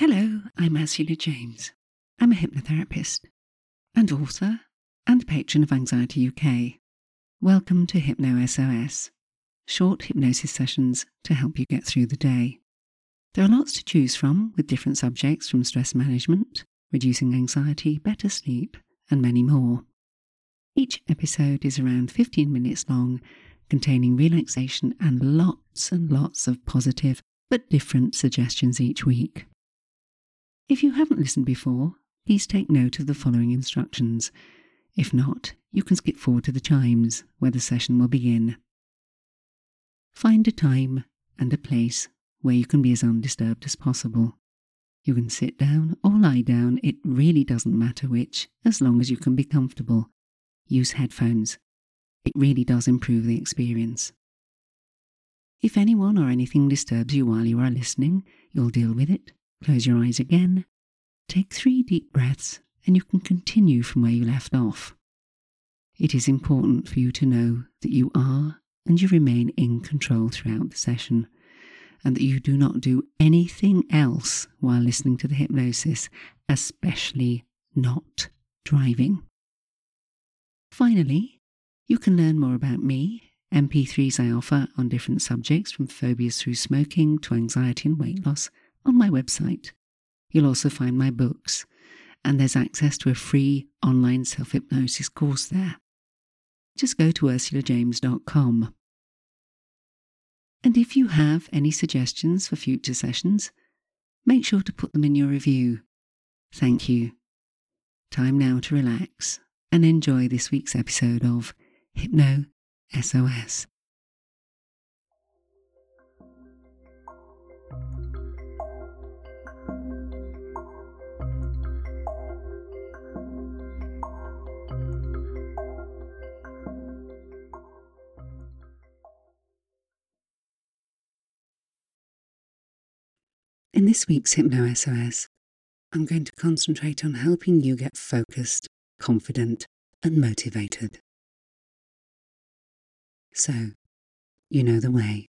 Hello, I'm Ursula James. I'm a hypnotherapist and author and patron of Anxiety UK. Welcome to Hypno SOS, short hypnosis sessions to help you get through the day. There are lots to choose from with different subjects from stress management, reducing anxiety, better sleep, and many more. Each episode is around 15 minutes long, containing relaxation and lots and lots of positive but different suggestions each week. If you haven't listened before, please take note of the following instructions. If not, you can skip forward to the chimes where the session will begin. Find a time and a place where you can be as undisturbed as possible. You can sit down or lie down, it really doesn't matter which, as long as you can be comfortable. Use headphones. It really does improve the experience. If anyone or anything disturbs you while you are listening, you'll deal with it Close your eyes again. Take three deep breaths and you can continue from where you left off. It is important for you to know that you are and you remain in control throughout the session and that you do not do anything else while listening to the hypnosis, especially not driving. Finally, you can learn more about me, MP3s I offer on different subjects from phobias through smoking to anxiety and weight loss on my website. You'll also find my books, and there's access to a free online self hypnosis course there. Just go to ursulajames.com. And if you have any suggestions for future sessions, make sure to put them in your review. Thank you. Time now to relax and enjoy this week's episode of Hypno SOS. In this week's Hypno SOS, I'm going to concentrate on helping you get focused, confident, and motivated. So, you know the way.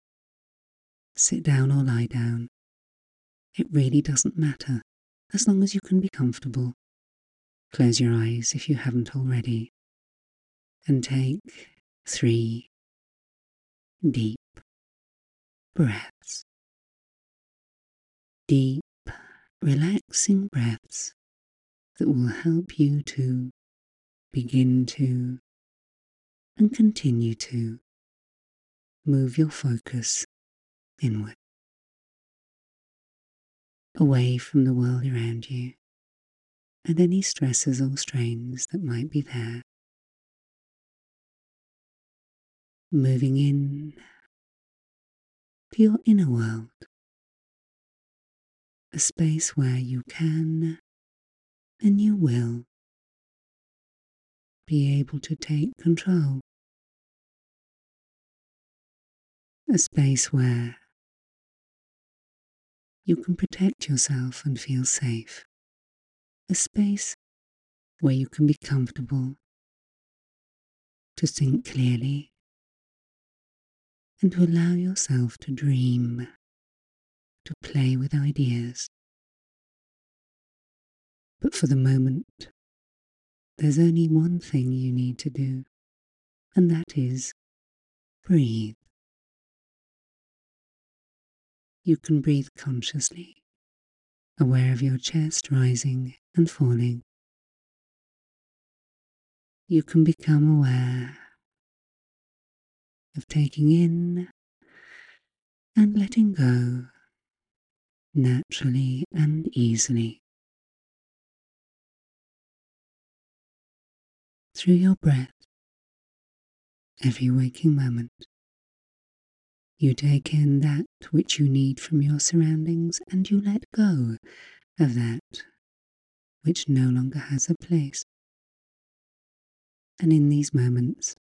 Sit down or lie down. It really doesn't matter, as long as you can be comfortable. Close your eyes if you haven't already, and take three deep breaths deep, relaxing breaths that will help you to begin to and continue to move your focus inward, away from the world around you and any stresses or strains that might be there. Moving in to your inner world a space where you can and you will be able to take control. A space where you can protect yourself and feel safe. A space where you can be comfortable to think clearly and to allow yourself to dream to play with ideas. But for the moment, there's only one thing you need to do, and that is breathe. You can breathe consciously, aware of your chest rising and falling. You can become aware of taking in and letting go naturally and easily. Through your breath, every waking moment, you take in that which you need from your surroundings and you let go of that which no longer has a place. And in these moments,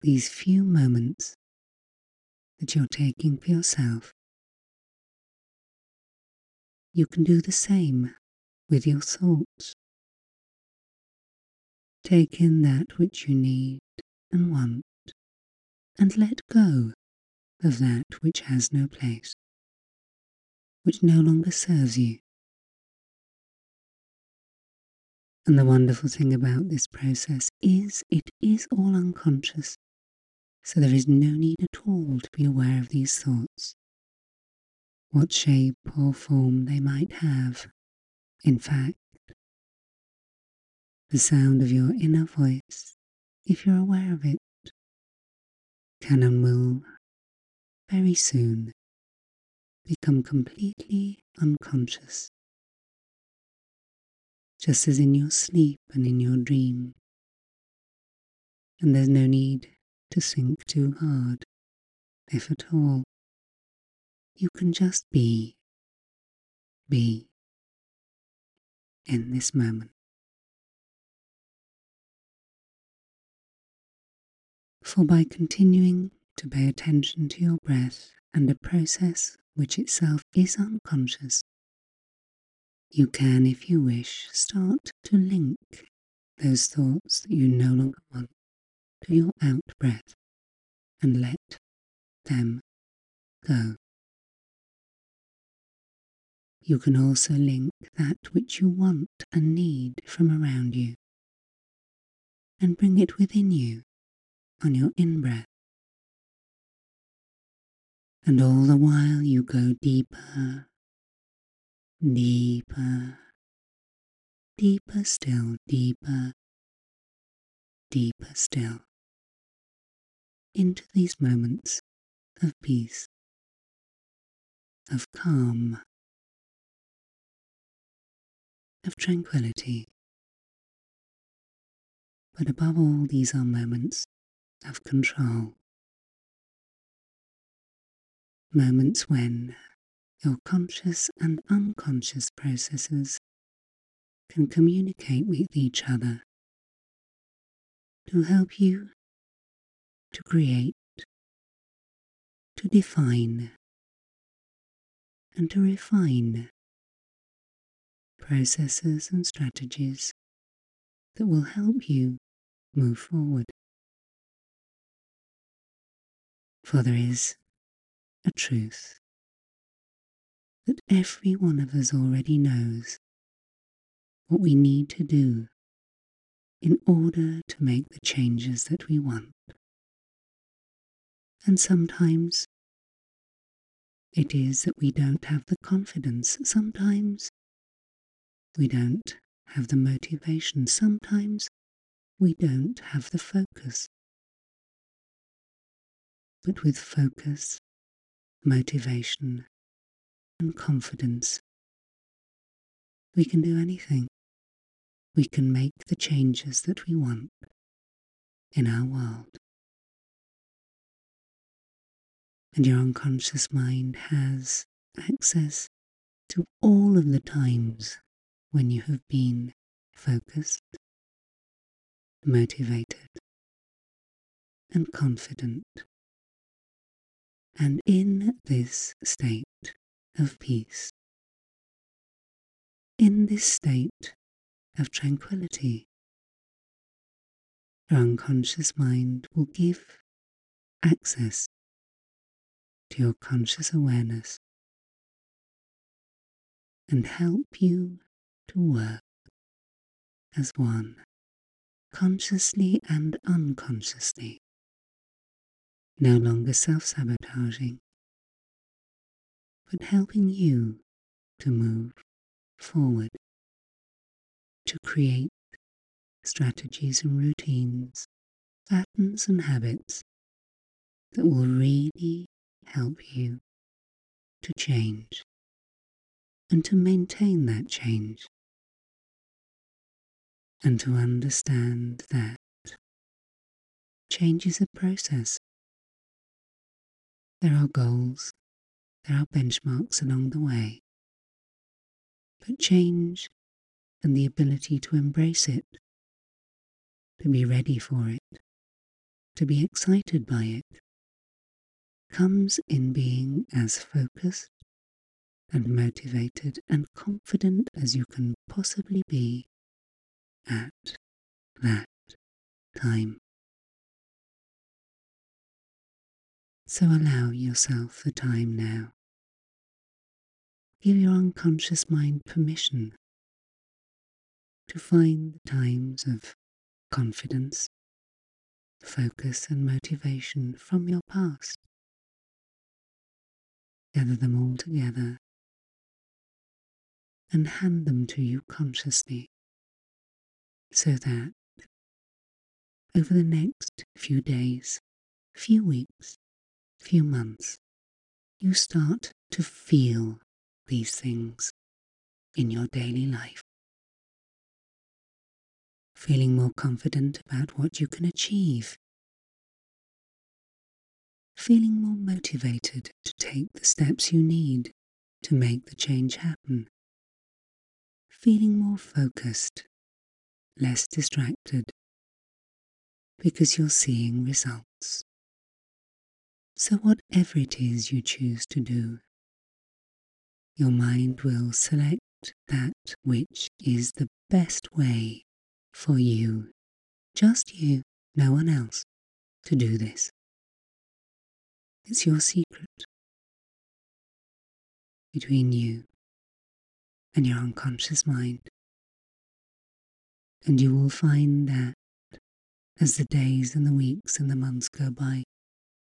these few moments that you're taking for yourself, you can do the same with your thoughts. Take in that which you need and want, and let go of that which has no place, which no longer serves you. And the wonderful thing about this process is it is all unconscious, so there is no need at all to be aware of these thoughts what shape or form they might have. In fact, the sound of your inner voice, if you're aware of it, can and will very soon become completely unconscious just as in your sleep and in your dream. And there's no need to think too hard, if at all. You can just be, be in this moment. For by continuing to pay attention to your breath and a process which itself is unconscious, you can, if you wish, start to link those thoughts that you no longer want to your out breath and let them go. You can also link that which you want and need from around you and bring it within you on your in breath. And all the while you go deeper deeper, deeper still, deeper, deeper still, into these moments of peace, of calm, of tranquility. But above all, these are moments of control. Moments when your conscious and unconscious processes can communicate with each other to help you to create, to define, and to refine processes and strategies that will help you move forward. For there is a truth that every one of us already knows what we need to do in order to make the changes that we want. And sometimes it is that we don't have the confidence. Sometimes we don't have the motivation. Sometimes we don't have the focus. But with focus, motivation, and confidence. We can do anything. We can make the changes that we want in our world. And your unconscious mind has access to all of the times when you have been focused, motivated, and confident. And in this state, of peace. In this state of tranquility, your unconscious mind will give access to your conscious awareness and help you to work as one, consciously and unconsciously, no longer self sabotaging, but helping you to move forward, to create strategies and routines, patterns and habits that will really help you to change and to maintain that change and to understand that change is a process. There are goals there are benchmarks along the way. But change and the ability to embrace it, to be ready for it, to be excited by it, comes in being as focused and motivated and confident as you can possibly be at that time. So allow yourself the time now. Give your unconscious mind permission to find the times of confidence, focus, and motivation from your past. Gather them all together and hand them to you consciously so that over the next few days, few weeks, few months, you start to feel these things in your daily life. Feeling more confident about what you can achieve. Feeling more motivated to take the steps you need to make the change happen. Feeling more focused, less distracted, because you're seeing results. So, whatever it is you choose to do, your mind will select that which is the best way for you, just you, no one else, to do this. It's your secret between you and your unconscious mind. And you will find that as the days and the weeks and the months go by,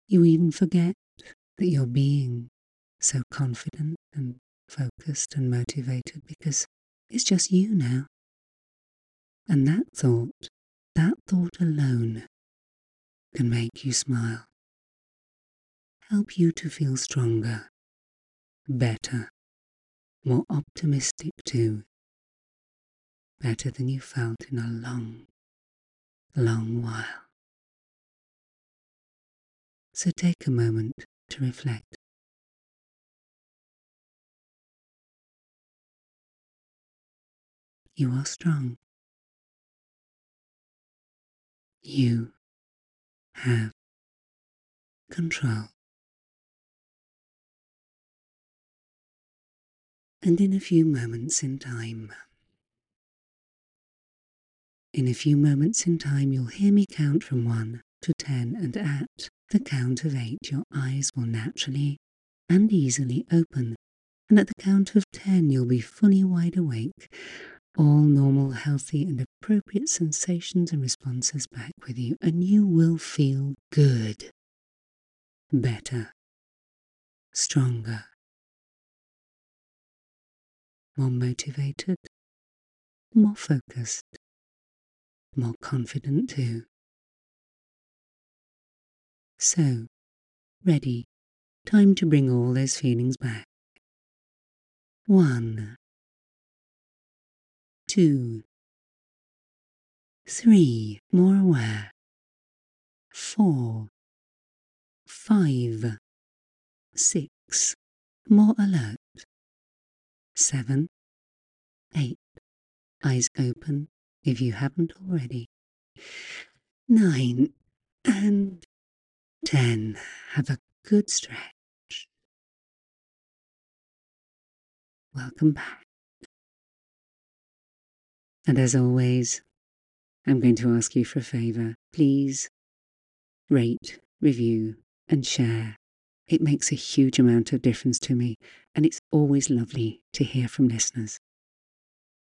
you even forget that you're being so confident and focused and motivated because it's just you now. And that thought, that thought alone, can make you smile, help you to feel stronger, better, more optimistic too, better than you felt in a long, long while. So take a moment to reflect. You are strong. You have control. And in a few moments in time, in a few moments in time, you'll hear me count from one to ten, and at the count of eight, your eyes will naturally and easily open. And at the count of ten, you'll be fully wide awake, all normal, healthy, and appropriate sensations and responses back with you, and you will feel good, better, stronger, more motivated, more focused, more confident too. So, ready, time to bring all those feelings back. One. Two, three, more aware, four, five, six, more alert, seven, eight, eyes open if you haven't already, nine, and ten. Have a good stretch. Welcome back. And as always, I'm going to ask you for a favour. Please rate, review, and share. It makes a huge amount of difference to me, and it's always lovely to hear from listeners.